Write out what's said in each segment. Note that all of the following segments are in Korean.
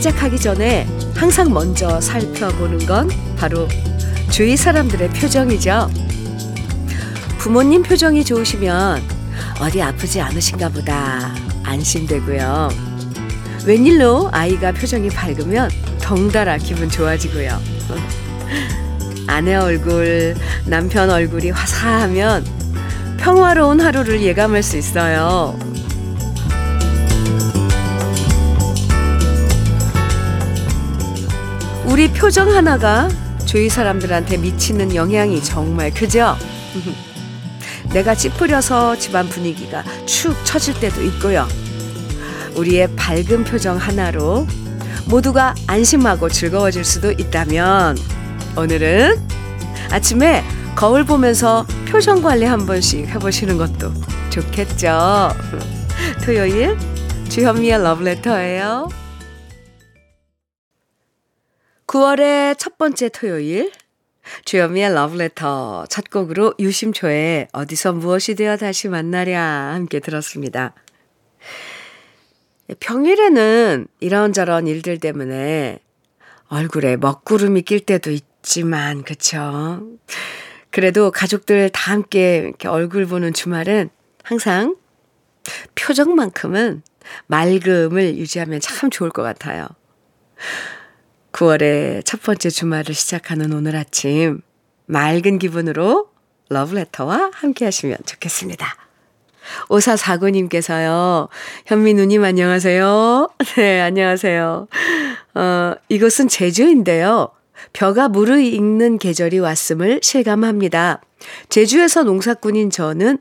시작하기 전에 항상 먼저 살펴보는 건 바로 주위 사람들의 표정이죠. 부모님 표정이 좋으시면 어디 아프지 않으신가 보다 안심되고요. 웬일로 아이가 표정이 밝으면 덩달아 기분 좋아지고요. 아내 얼굴, 남편 얼굴이 화사하면 평화로운 하루를 예감할 수 있어요. 우리 표정 하나가 주위 사람들한테 미치는 영향이 정말 크죠? 내가 찌푸려서 집안 분위기가 축 처질 때도 있고요. 우리의 밝은 표정 하나로 모두가 안심하고 즐거워질 수도 있다면 오늘은 아침에 거울 보면서 표정 관리 한 번씩 해보시는 것도 좋겠죠. 토요일 주현미의 러브레터예요. 9월의 첫 번째 토요일 주현미의 러브레터 첫 곡으로 유심초의 어디서 무엇이 되어 다시 만나랴 함께 들었습니다. 평일에는 이런저런 일들 때문에 얼굴에 먹구름이 낄 때도 있지만 그쵸? 그래도 가족들 다 함께 이렇게 얼굴 보는 주말은 항상 표정만큼은 맑음을 유지하면 참 좋을 것 같아요. 9월의 첫 번째 주말을 시작하는 오늘 아침 맑은 기분으로 러브레터와 함께 하시면 좋겠습니다. 5449님께서요. 현미 누님 안녕하세요. 네, 안녕하세요. 어, 이곳은 제주인데요. 벼가 물을 익는 계절이 왔음을 실감합니다. 제주에서 농사꾼인 저는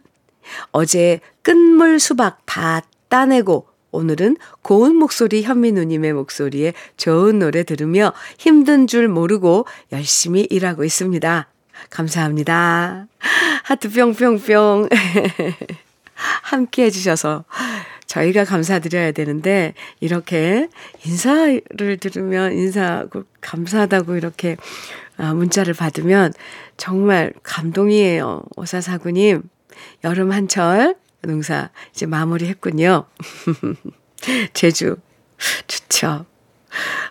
어제 끝물 수박 다 따내고 오늘은 고운 목소리 현민우님의 목소리에 좋은 노래 들으며 힘든 줄 모르고 열심히 일하고 있습니다. 감사합니다. 하트 뿅뿅뿅. 함께 해주셔서 저희가 감사드려야 되는데 이렇게 인사를 들으면 인사 감사하다고 이렇게 아, 문자를 받으면 정말 감동이에요. 오사사구님 여름 한철 농사 이제 마무리했군요. 제주 좋죠.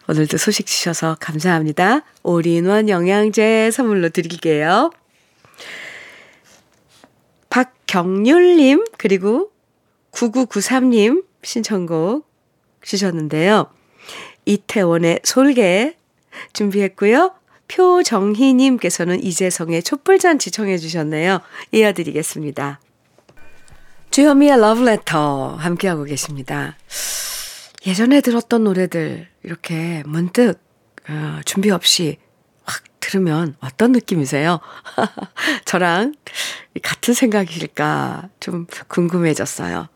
오늘도 소식 주셔서 감사합니다. 올인원 영양제 선물로 드릴게요. 박경률님, 그리고 9993님 신청곡 주셨는데요. 이태원의 솔개 준비했고요. 표정희님께서는 이재성의 촛불잔치 청해 주셨네요. 이어드리겠습니다. 주현미의 러브레터 함께하고 계십니다. 예전에 들었던 노래들 이렇게 문득 어, 준비 없이 확 들으면 어떤 느낌이세요? 저랑 같은 생각일까 좀 궁금해졌어요.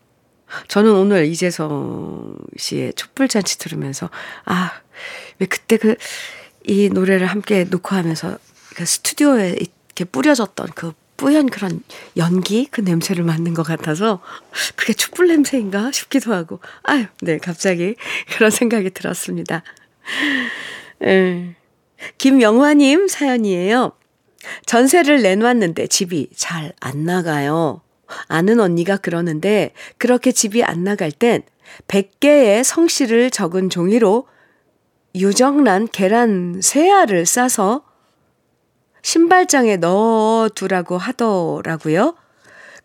저는 오늘 이재성 씨의 촛불잔치 들으면서 아, 왜 그때 그 이 노래를 함께 녹화하면서 그 스튜디오에 이렇게 뿌려졌던 그 뿌연 그런 연기 그 냄새를 맡는 것 같아서 그게 촛불 냄새인가 싶기도 하고 아유 네 갑자기 그런 생각이 들었습니다. 에. 예. 김영화님 사연이에요. 전세를 내놨는데 집이 잘 안 나가요. 아는 언니가 그러는데 그렇게 집이 안 나갈 땐 100개의 성씨를 적은 종이로 유정란 계란 세 알을 싸서 신발장에 넣어 두라고 하더라고요.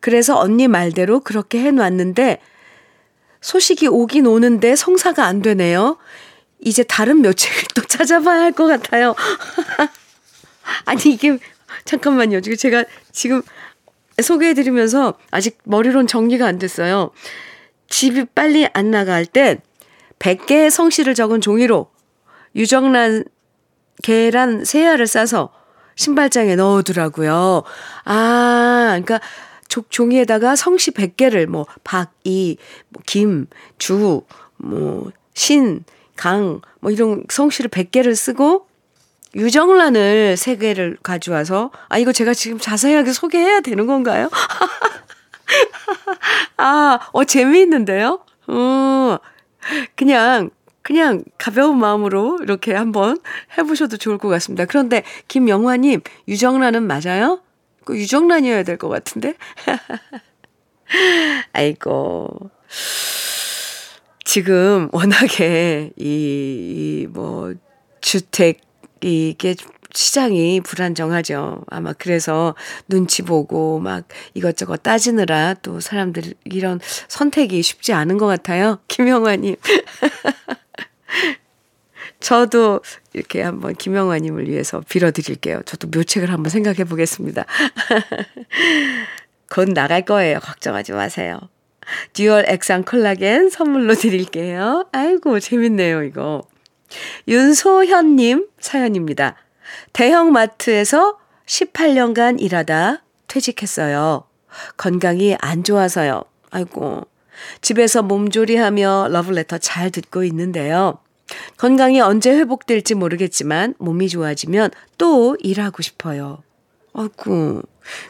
그래서 언니 말대로 그렇게 해 놨는데 소식이 오긴 오는데 성사가 안 되네요. 이제 다른 묘책을 또 찾아봐야 할 것 같아요. 아니, 이게, 잠깐만요. 제가 지금 소개해드리면서 아직 머리론 정리가 안 됐어요. 집이 빨리 안 나갈 땐 100개의 성씨를 적은 종이로 유정란 계란 세 알을 싸서 신발장에 넣어두라고요. 아, 그러니까 종이에다가 성씨 100개를 뭐 박, 이, 뭐 김, 주, 뭐 신, 강, 뭐 이런 성씨를 100개를 쓰고 유정란을 3개를 가져와서 아 이거 제가 지금 자세하게 소개해야 되는 건가요? 아, 어 재미있는데요. 어. 그냥 그냥 가벼운 마음으로 이렇게 한번 해보셔도 좋을 것 같습니다. 그런데 김영화님, 유정란은 맞아요? 그 유정란이어야 될 것 같은데? 아이고. 지금 워낙에 이, 이, 뭐, 주택, 이게 시장이 불안정하죠. 아마 그래서 눈치 보고 막 이것저것 따지느라 또 사람들 이런 선택이 쉽지 않은 것 같아요. 김영화님. 저도 이렇게 한번 김영화님을 위해서 빌어드릴게요. 저도 묘책을 한번 생각해 보겠습니다. 곧 나갈 거예요. 걱정하지 마세요. dual 액상 콜라겐 선물로 드릴게요. 아이고, 재밌네요, 이거. 윤소현님 사연입니다. 대형 마트에서 18년간 일하다 퇴직했어요. 건강이 안 좋아서요. 아이고. 집에서 몸조리하며 러브레터 잘 듣고 있는데요. 건강이 언제 회복될지 모르겠지만 몸이 좋아지면 또 일하고 싶어요. 아이고.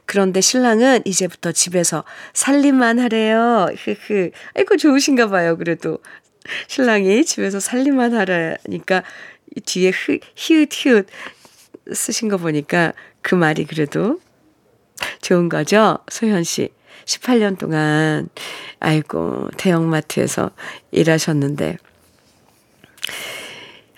그런데 신랑은 이제부터 집에서 살림만 하래요. 흐흐. 아이고 좋으신가 봐요. 그래도 신랑이 집에서 살림만 하라니까 뒤에 흐, 히읗 히읗 쓰신 거 보니까 그 말이 그래도 좋은 거죠? 소현 씨. 18년 동안, 아이고, 대형마트에서 일하셨는데,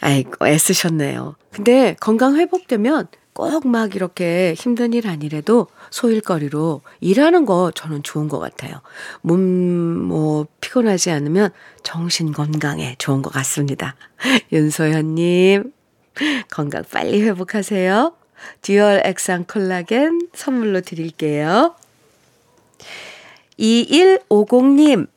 아이고, 애쓰셨네요. 근데 건강 회복되면 꼭 막 이렇게 힘든 일 아니래도 소일거리로 일하는 거 저는 좋은 것 같아요. 몸, 뭐, 피곤하지 않으면 정신 건강에 좋은 것 같습니다. 윤소현님, 건강 빨리 회복하세요. 듀얼 액상 콜라겐 선물로 드릴게요. 2150님,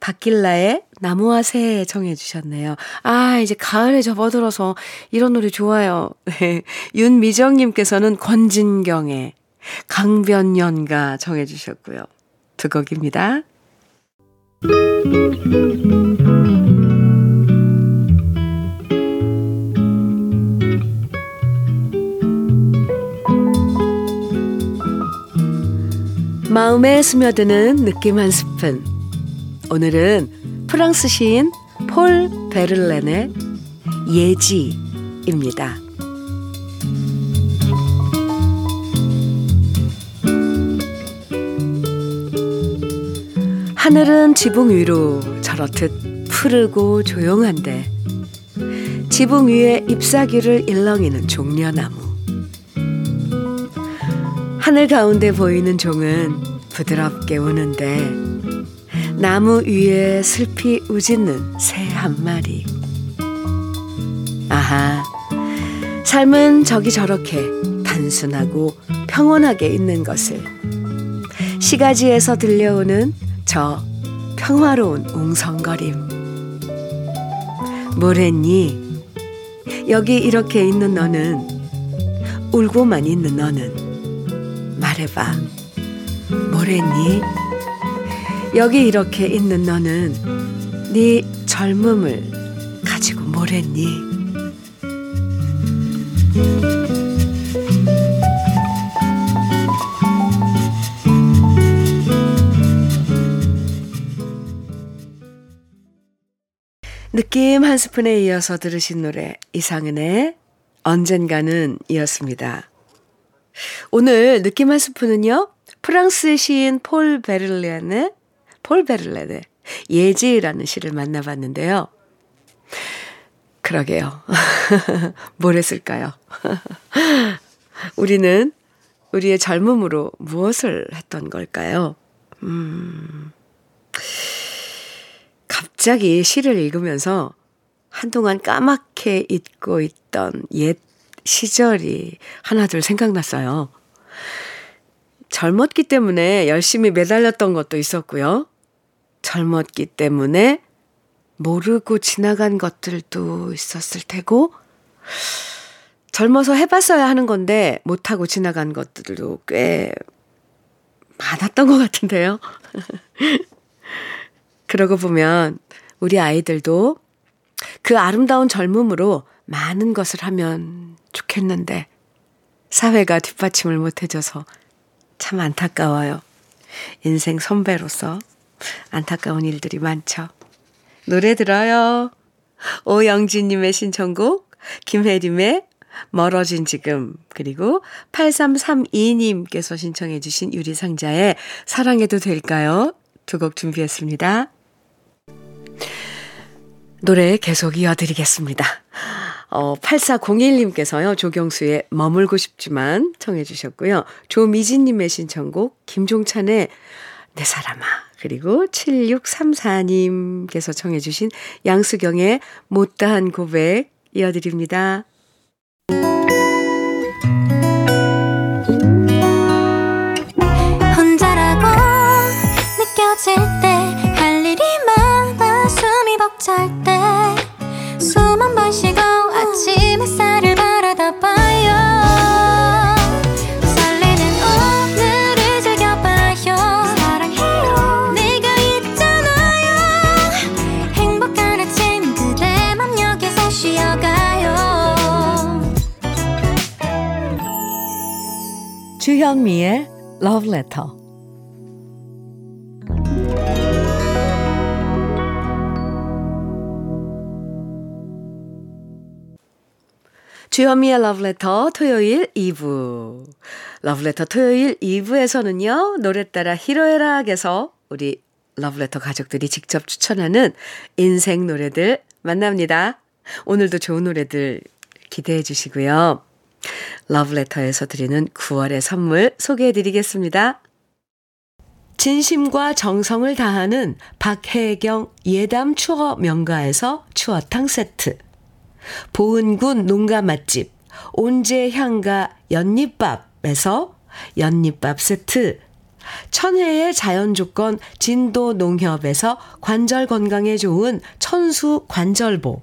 박길라의 나무와 새 정해 주셨네요. 아, 이제 가을에 접어들어서 이런 노래 좋아요. 네. 윤미정님께서는 권진경의 강변연가 정해 주셨고요. 두 곡입니다. 마음에 스며드는 느낌 한 스푼. 오늘은 프랑스 시인 폴 베를렌의 예지입니다. 하늘은 지붕 위로 저렇듯 푸르고 조용한데 지붕 위에 잎사귀를 일렁이는 종려나무 하늘 가운데 보이는 종은 부드럽게 우는데 나무 위에 슬피 우짖는 새 한 마리. 아하, 삶은 저기 저렇게 단순하고 평온하게 있는 것을 시가지에서 들려오는 저 평화로운 웅성거림. 뭐랬니? 여기 이렇게 있는 너는 울고만 있는 너는 말해봐. 뭐랬니? 여기 이렇게 있는 너는 네 젊음을 가지고 뭐랬니? 느낌 한 스푼에 이어서 들으신 노래 이상은의 언젠가는 이었습니다. 오늘 느낌 한 스푼은요. 프랑스의 시인 폴 베를렌의 폴 베를렌의 예지라는 시를 만나봤는데요. 그러게요. 뭘 했을까요? 우리는 우리의 젊음으로 무엇을 했던 걸까요? 음, 갑자기 시를 읽으면서 한동안 까맣게 잊고 있던 옛 시절이 하나둘 생각났어요. 젊었기 때문에 열심히 매달렸던 것도 있었고요. 젊었기 때문에 모르고 지나간 것들도 있었을 테고, 젊어서 해봤어야 하는 건데 못하고 지나간 것들도 꽤 많았던 것 같은데요. 그러고 보면 우리 아이들도 그 아름다운 젊음으로 많은 것을 하면 좋겠는데 사회가 뒷받침을 못해줘서 참 안타까워요. 인생 선배로서 안타까운 일들이 많죠. 노래 들어요. 오영진님의 신청곡, 김혜림의 멀어진 지금, 그리고 8332님께서 신청해주신 유리상자의 사랑해도 될까요? 두 곡 준비했습니다. 노래 계속 이어드리겠습니다. 어, 8401님께서요, 조경수의 머물고 싶지만 청해 주셨고요. 조미진님의 신청곡, 김종찬의 내 사람아. 그리고 7634님께서 청해 주신 양수경의 못다한 고백 이어드립니다. 혼자라고 느껴질 때 주현미의 Love Letter. 주현미의 Letter 토요일 2부. Love Letter 토요일 2부에서는요, 노래 따라 히로에락에서 우리 Letter 가족들이 직접 추천하는 인생 노래들 만납니다. 오늘도 좋은 노래들 기대해 주시고요. 러브레터에서 드리는 9월의 선물 소개해 드리겠습니다. 진심과 정성을 다하는 박혜경 예담 추어 명가에서 추어탕 세트. 보은군 농가 맛집 온재향가 연잎밥에서 연잎밥 세트. 천혜의 자연 조건 진도 농협에서 관절 건강에 좋은 천수 관절보.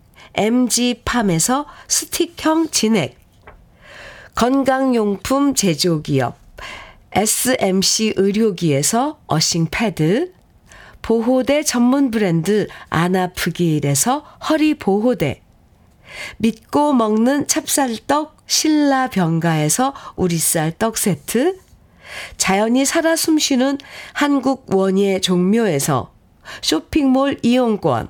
MG팜에서 스틱형 진액, 건강용품 제조기업 SMC 의료기에서 어싱 패드, 보호대 전문 브랜드 아나프길에서 허리 보호대, 믿고 먹는 찹쌀떡 신라병가에서 우리쌀 떡 세트, 자연이 살아 숨쉬는 한국 원예 종묘에서 쇼핑몰 이용권,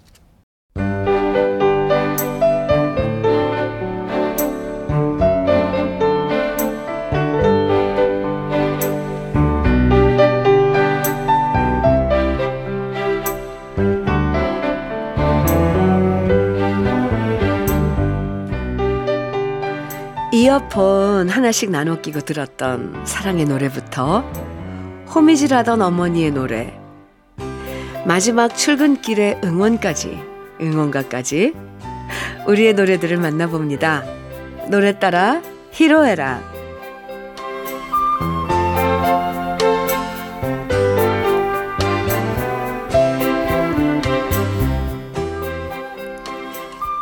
하나씩 나눠 끼고 들었던 사랑의 노래부터 호미질하던 어머니의 노래 마지막 출근길의 응원까지 응원가까지 우리의 노래들을 만나봅니다. 노래 따라 히로에라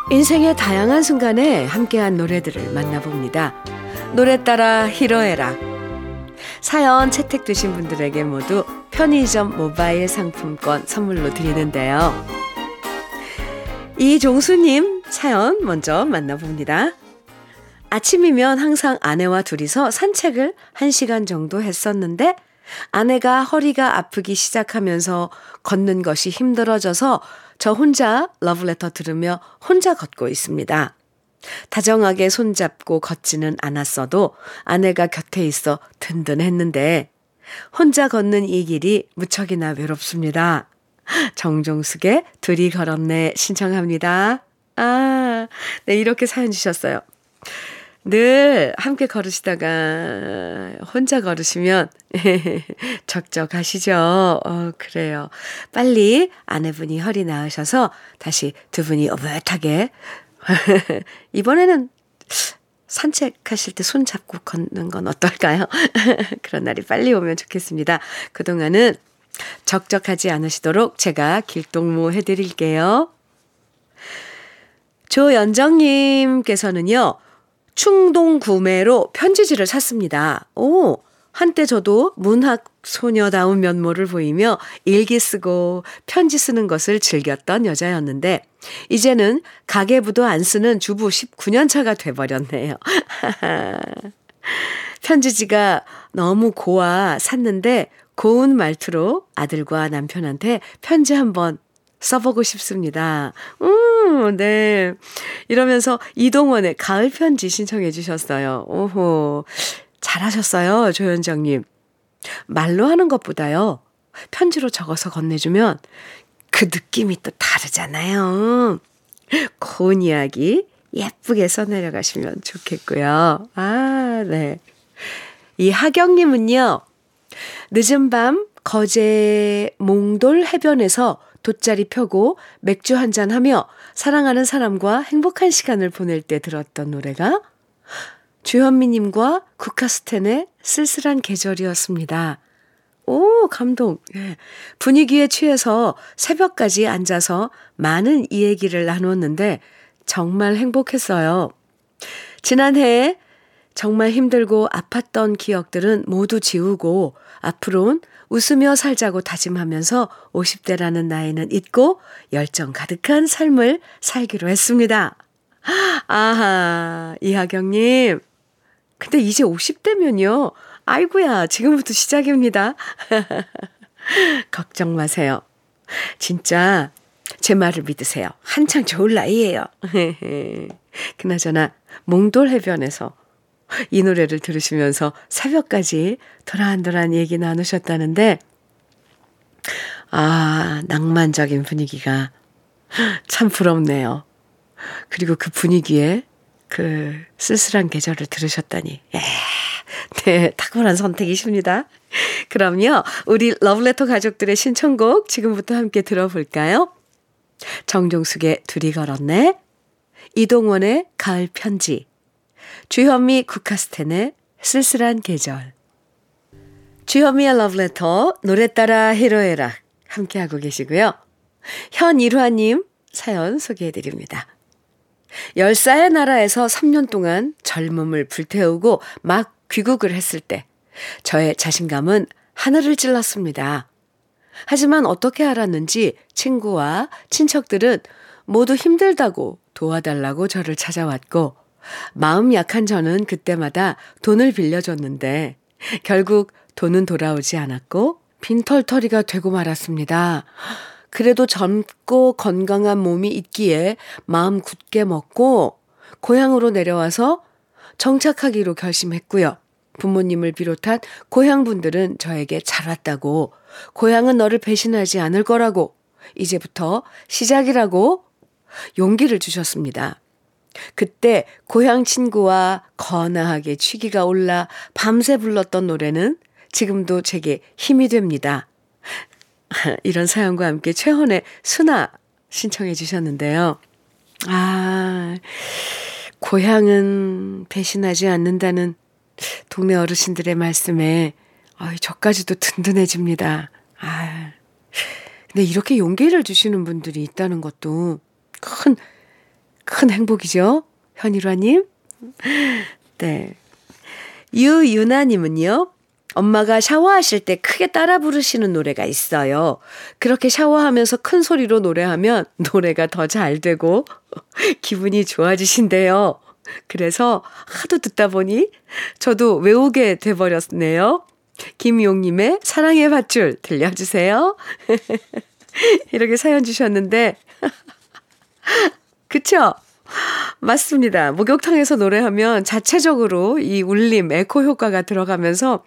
인생의 다양한 순간에 함께한 노래들을 만나봅니다. 노래 따라 히로에라. 사연 채택되신 분들에게 모두 편의점 모바일 상품권 선물로 드리는데요. 이종수님 사연 먼저 만나봅니다. 아침이면 항상 아내와 둘이서 산책을 1시간 정도 했었는데 아내가 허리가 아프기 시작하면서 걷는 것이 힘들어져서 저 혼자 러브레터 들으며 혼자 걷고 있습니다. 다정하게 손잡고 걷지는 않았어도 아내가 곁에 있어 든든했는데 혼자 걷는 이 길이 무척이나 외롭습니다. 정종숙의 둘이 걸었네 신청합니다. 아, 네, 이렇게 사연 주셨어요. 늘 함께 걸으시다가 혼자 걸으시면 적적하시죠? 어, 그래요. 빨리 아내분이 허리 나으셔서 다시 두 분이 오붓하게 이번에는 산책하실 때 손 잡고 걷는 건 어떨까요? 그런 날이 빨리 오면 좋겠습니다. 그동안은 적적하지 않으시도록 제가 길동무 해드릴게요. 조연정님께서는요, 충동 구매로 편지지를 샀습니다. 오, 한때 저도 문학 소녀다운 면모를 보이며 일기 쓰고 편지 쓰는 것을 즐겼던 여자였는데, 이제는 가계부도 안 쓰는 주부 19년 차가 돼버렸네요. 편지지가 너무 고와 샀는데 고운 말투로 아들과 남편한테 편지 한번 써보고 싶습니다. 음, 네. 이러면서 이동원의 가을 편지 신청해 주셨어요. 오호. 잘하셨어요, 조현정님. 말로 하는 것보다요, 편지로 적어서 건네주면 그 느낌이 또 다르잖아요. 고운 이야기 예쁘게 써내려가시면 좋겠고요. 아, 네. 이 하경님은요, 늦은 밤 거제 몽돌 해변에서 돗자리 펴고 맥주 한 잔 하며 사랑하는 사람과 행복한 시간을 보낼 때 들었던 노래가 주현미님과 국카스텐의 쓸쓸한 계절이었습니다. 오, 감동. 예. 분위기에 취해서 새벽까지 앉아서 많은 이야기를 나눴는데 정말 행복했어요. 지난해 정말 힘들고 아팠던 기억들은 모두 지우고 앞으로는 웃으며 살자고 다짐하면서 50대라는 나이는 잊고 열정 가득한 삶을 살기로 했습니다. 아하, 이하경님. 근데 이제 50대면요. 아이구야, 지금부터 시작입니다. 걱정 마세요. 진짜 제 말을 믿으세요. 한창 좋을 나이에요. 그나저나 몽돌 해변에서 이 노래를 들으시면서 새벽까지 도란도란 얘기 나누셨다는데, 아, 낭만적인 분위기가 참 부럽네요. 그리고 그 분위기에 그 쓸쓸한 계절을 들으셨다니. 예. 네, 탁월한 선택이십니다. 그럼요, 우리 러브레터 가족들의 신청곡 지금부터 함께 들어볼까요? 정종숙의 둘이 걸었네. 이동원의 가을 편지. 주현미 국카스텐의 쓸쓸한 계절. 주현미의 러브레터 노래 따라 히로에락 함께하고 계시고요. 현일화님 사연 소개해드립니다. 열사의 나라에서 3년 동안 젊음을 불태우고 막 귀국을 했을 때 저의 자신감은 하늘을 찔렀습니다. 하지만 어떻게 알았는지 친구와 친척들은 모두 힘들다고 도와달라고 저를 찾아왔고 마음 약한 저는 그때마다 돈을 빌려줬는데 결국 돈은 돌아오지 않았고 빈털터리가 되고 말았습니다. 그래도 젊고 건강한 몸이 있기에 마음 굳게 먹고 고향으로 내려와서 정착하기로 결심했고요. 부모님을 비롯한 고향 분들은 저에게 잘 왔다고 고향은 너를 배신하지 않을 거라고 이제부터 시작이라고 용기를 주셨습니다. 그때 고향 친구와 거나하게 취기가 올라 밤새 불렀던 노래는 지금도 제게 힘이 됩니다. 이런 사연과 함께 최헌의 순아 신청해 주셨는데요. 아, 고향은 배신하지 않는다는 동네 어르신들의 말씀에 아, 저까지도 든든해집니다. 아, 근데 이렇게 용기를 주시는 분들이 있다는 것도 큰, 큰 행복이죠? 현일화님? 네. 유유나님은요, 엄마가 샤워하실 때 크게 따라 부르시는 노래가 있어요. 그렇게 샤워하면서 큰 소리로 노래하면 노래가 더 잘 되고 기분이 좋아지신대요. 그래서 하도 듣다 보니 저도 외우게 돼버렸네요. 김용님의 사랑의 밧줄 들려주세요. 이렇게 사연 주셨는데, 그쵸? 맞습니다. 목욕탕에서 노래하면 자체적으로 이 울림, 에코 효과가 들어가면서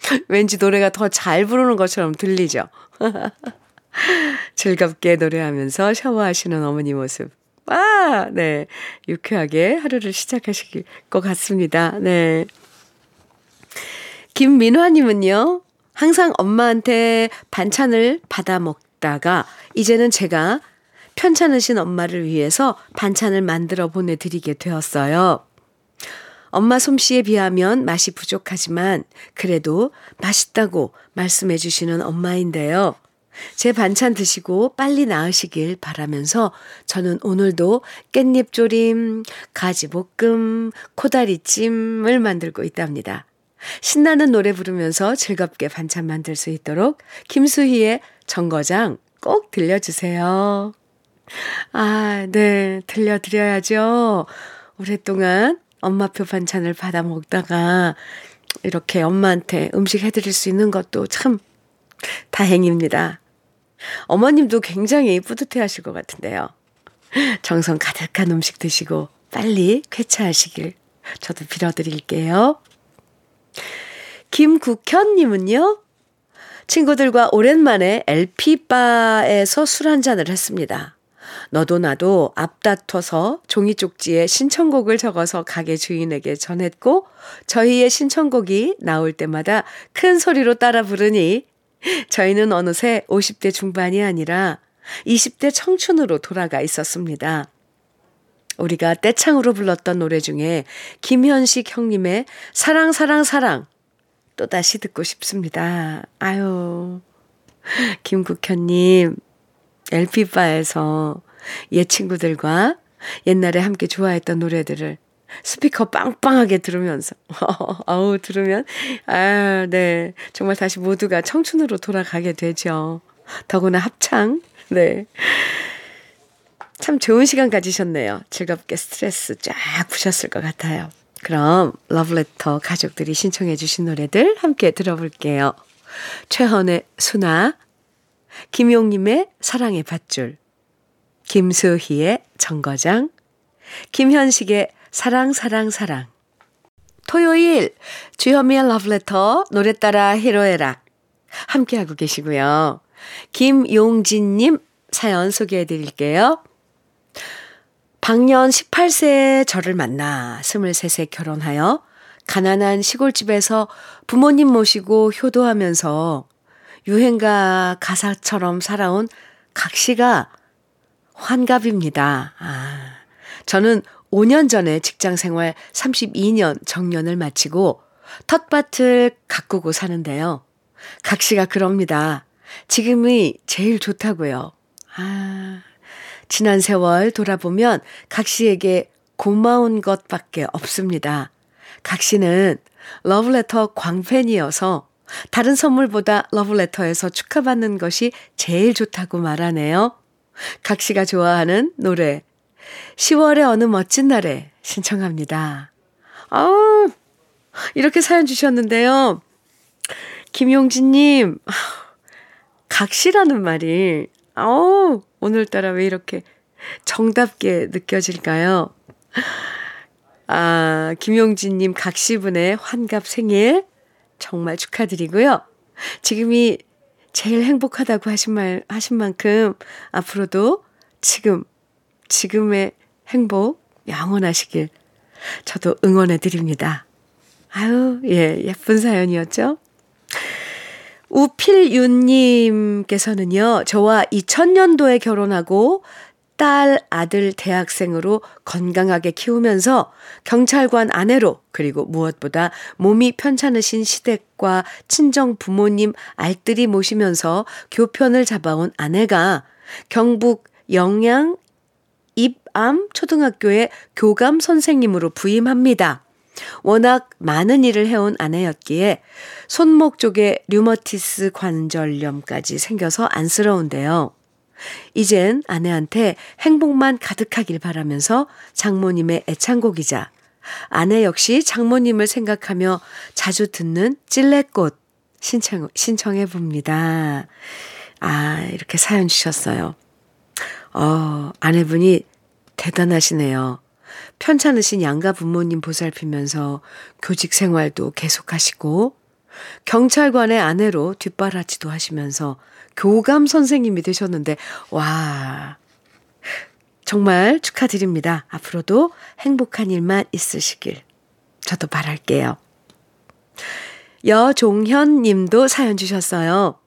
왠지 노래가 더 잘 부르는 것처럼 들리죠. 즐겁게 노래하면서 샤워하시는 어머니 모습. 아, 네. 유쾌하게 하루를 시작하실 것 같습니다. 네. 김민화님은요, 항상 엄마한테 반찬을 받아 먹다가, 이제는 제가 편찮으신 엄마를 위해서 반찬을 만들어 보내드리게 되었어요. 엄마 솜씨에 비하면 맛이 부족하지만 그래도 맛있다고 말씀해 주시는 엄마인데요. 제 반찬 드시고 빨리 나으시길 바라면서 저는 오늘도 깻잎조림, 가지볶음, 코다리찜을 만들고 있답니다. 신나는 노래 부르면서 즐겁게 반찬 만들 수 있도록 김수희의 정거장 꼭 들려주세요. 아, 네, 들려드려야죠. 오랫동안 엄마표 반찬을 받아 먹다가 이렇게 엄마한테 음식 해드릴 수 있는 것도 참 다행입니다. 어머님도 굉장히 뿌듯해 하실 것 같은데요. 정성 가득한 음식 드시고 빨리 쾌차하시길 저도 빌어드릴게요. 김국현님은요, 친구들과 오랜만에 LP바에서 술 한잔을 했습니다. 너도 나도 앞다퉈서 종이 쪽지에 신청곡을 적어서 가게 주인에게 전했고 저희의 신청곡이 나올 때마다 큰 소리로 따라 부르니 저희는 어느새 50대 중반이 아니라 20대 청춘으로 돌아가 있었습니다. 우리가 떼창으로 불렀던 노래 중에 김현식 형님의 사랑 사랑 사랑 또다시 듣고 싶습니다. 아유 김국현님 LP바에서 옛 친구들과 옛날에 함께 좋아했던 노래들을 스피커 빵빵하게 들으면서, 아우, 들으면, 아, 네. 정말 다시 모두가 청춘으로 돌아가게 되죠. 더구나 합창, 네. 참 좋은 시간 가지셨네요. 즐겁게 스트레스 쫙 푸셨을 것 같아요. 그럼 러브레터 가족들이 신청해 주신 노래들 함께 들어볼게요. 최헌의 수나, 김용님의 사랑의 밧줄, 김수희의 정거장, 김현식의 사랑 사랑 사랑. 토요일 주현미의 러브레터 노래 따라 히로에락 함께하고 계시고요. 김용진님 사연 소개해 드릴게요. 방년 18세에 저를 만나 23세 결혼하여 가난한 시골집에서 부모님 모시고 효도하면서 유행가 가사처럼 살아온 각 씨가 환갑입니다. 아, 저는 5년 전에 직장 생활 32년 정년을 마치고 텃밭을 가꾸고 사는데요. 각 씨가 그럽니다. 지금이 제일 좋다고요. 아, 지난 세월 돌아보면 각 씨에게 고마운 것밖에 없습니다. 각 씨는 러브레터 광팬이어서 다른 선물보다 러브레터에서 축하받는 것이 제일 좋다고 말하네요. 각 씨가 좋아하는 노래 10월의 어느 멋진 날에 신청합니다. 아우, 이렇게 사연 주셨는데요. 김용진님, 각시라는 말이, 아우, 오늘따라 왜 이렇게 정답게 느껴질까요? 아, 김용진님 각시분의 환갑 생일 정말 축하드리고요. 지금이 제일 행복하다고 하신 말, 하신 만큼 앞으로도 지금 지금의 행복 영원하시길 저도 응원해 드립니다. 아유, 예, 예쁜 사연이었죠? 우필윤님께서는요, 저와 2000년도에 결혼하고 딸, 아들 대학생으로 건강하게 키우면서 경찰관 아내로 그리고 무엇보다 몸이 편찮으신 시댁과 친정 부모님 알뜰히 모시면서 교편을 잡아온 아내가 경북 영양 입암 초등학교의 교감 선생님으로 부임합니다. 워낙 많은 일을 해온 아내였기에 손목 쪽에 류머티스 관절염까지 생겨서 안쓰러운데요. 이젠 아내한테 행복만 가득하길 바라면서 장모님의 애창곡이자 아내 역시 장모님을 생각하며 자주 듣는 찔레꽃 신청, 신청해 봅니다. 아, 이렇게 사연 주셨어요. 어, 아내분이 대단하시네요. 편찮으신 양가 부모님 보살피면서 교직 생활도 계속하시고 경찰관의 아내로 뒷바라지도 하시면서 교감 선생님이 되셨는데 와 정말 축하드립니다. 앞으로도 행복한 일만 있으시길 저도 바랄게요. 여종현 님도 사연 주셨어요.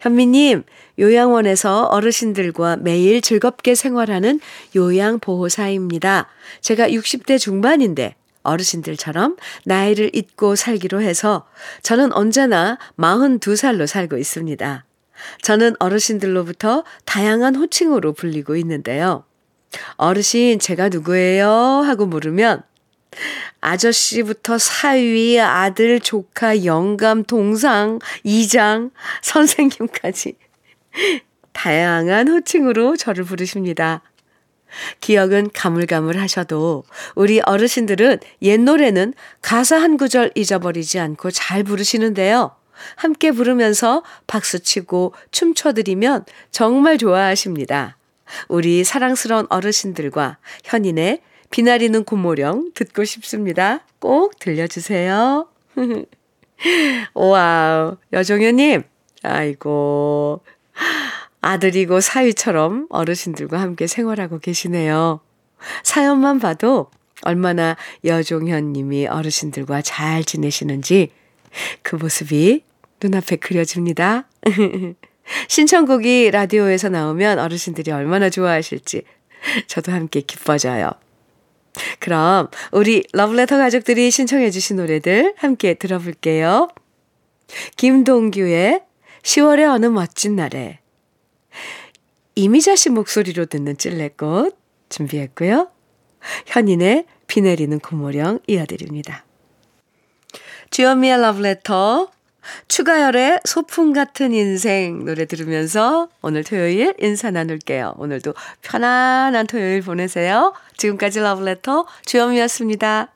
현미님, 요양원에서 어르신들과 매일 즐겁게 생활하는 요양보호사입니다. 제가 60대 중반인데 어르신들처럼 나이를 잊고 살기로 해서 저는 언제나 42살로 살고 있습니다. 저는 어르신들로부터 다양한 호칭으로 불리고 있는데요. 어르신, 제가 누구예요? 하고 물으면 아저씨부터 사위, 아들, 조카, 영감, 동상, 이장, 선생님까지 다양한 호칭으로 저를 부르십니다. 기억은 가물가물 하셔도 우리 어르신들은 옛 노래는 가사 한 구절 잊어버리지 않고 잘 부르시는데요. 함께 부르면서 박수치고 춤춰드리면 정말 좋아하십니다. 우리 사랑스러운 어르신들과 현인의 비나리는 고모령 듣고 싶습니다. 꼭 들려주세요. 와우. 여종현님, 아이고. 아들이고 사위처럼 어르신들과 함께 생활하고 계시네요. 사연만 봐도 얼마나 여종현 님이 어르신들과 잘 지내시는지 그 모습이 눈앞에 그려집니다. 신청곡이 라디오에서 나오면 어르신들이 얼마나 좋아하실지 저도 함께 기뻐져요. 그럼 우리 러브레터 가족들이 신청해 주신 노래들 함께 들어볼게요. 김동규의 10월의 어느 멋진 날에 이미자 씨 목소리로 듣는 찔레꽃 준비했고요. 현인의 비 내리는 고모령 이어드립니다. 주현미의 러브레터 추가열의 소풍 같은 인생 노래 들으면서 오늘 토요일 인사 나눌게요. 오늘도 편안한 토요일 보내세요. 지금까지 러브레터 주현미였습니다.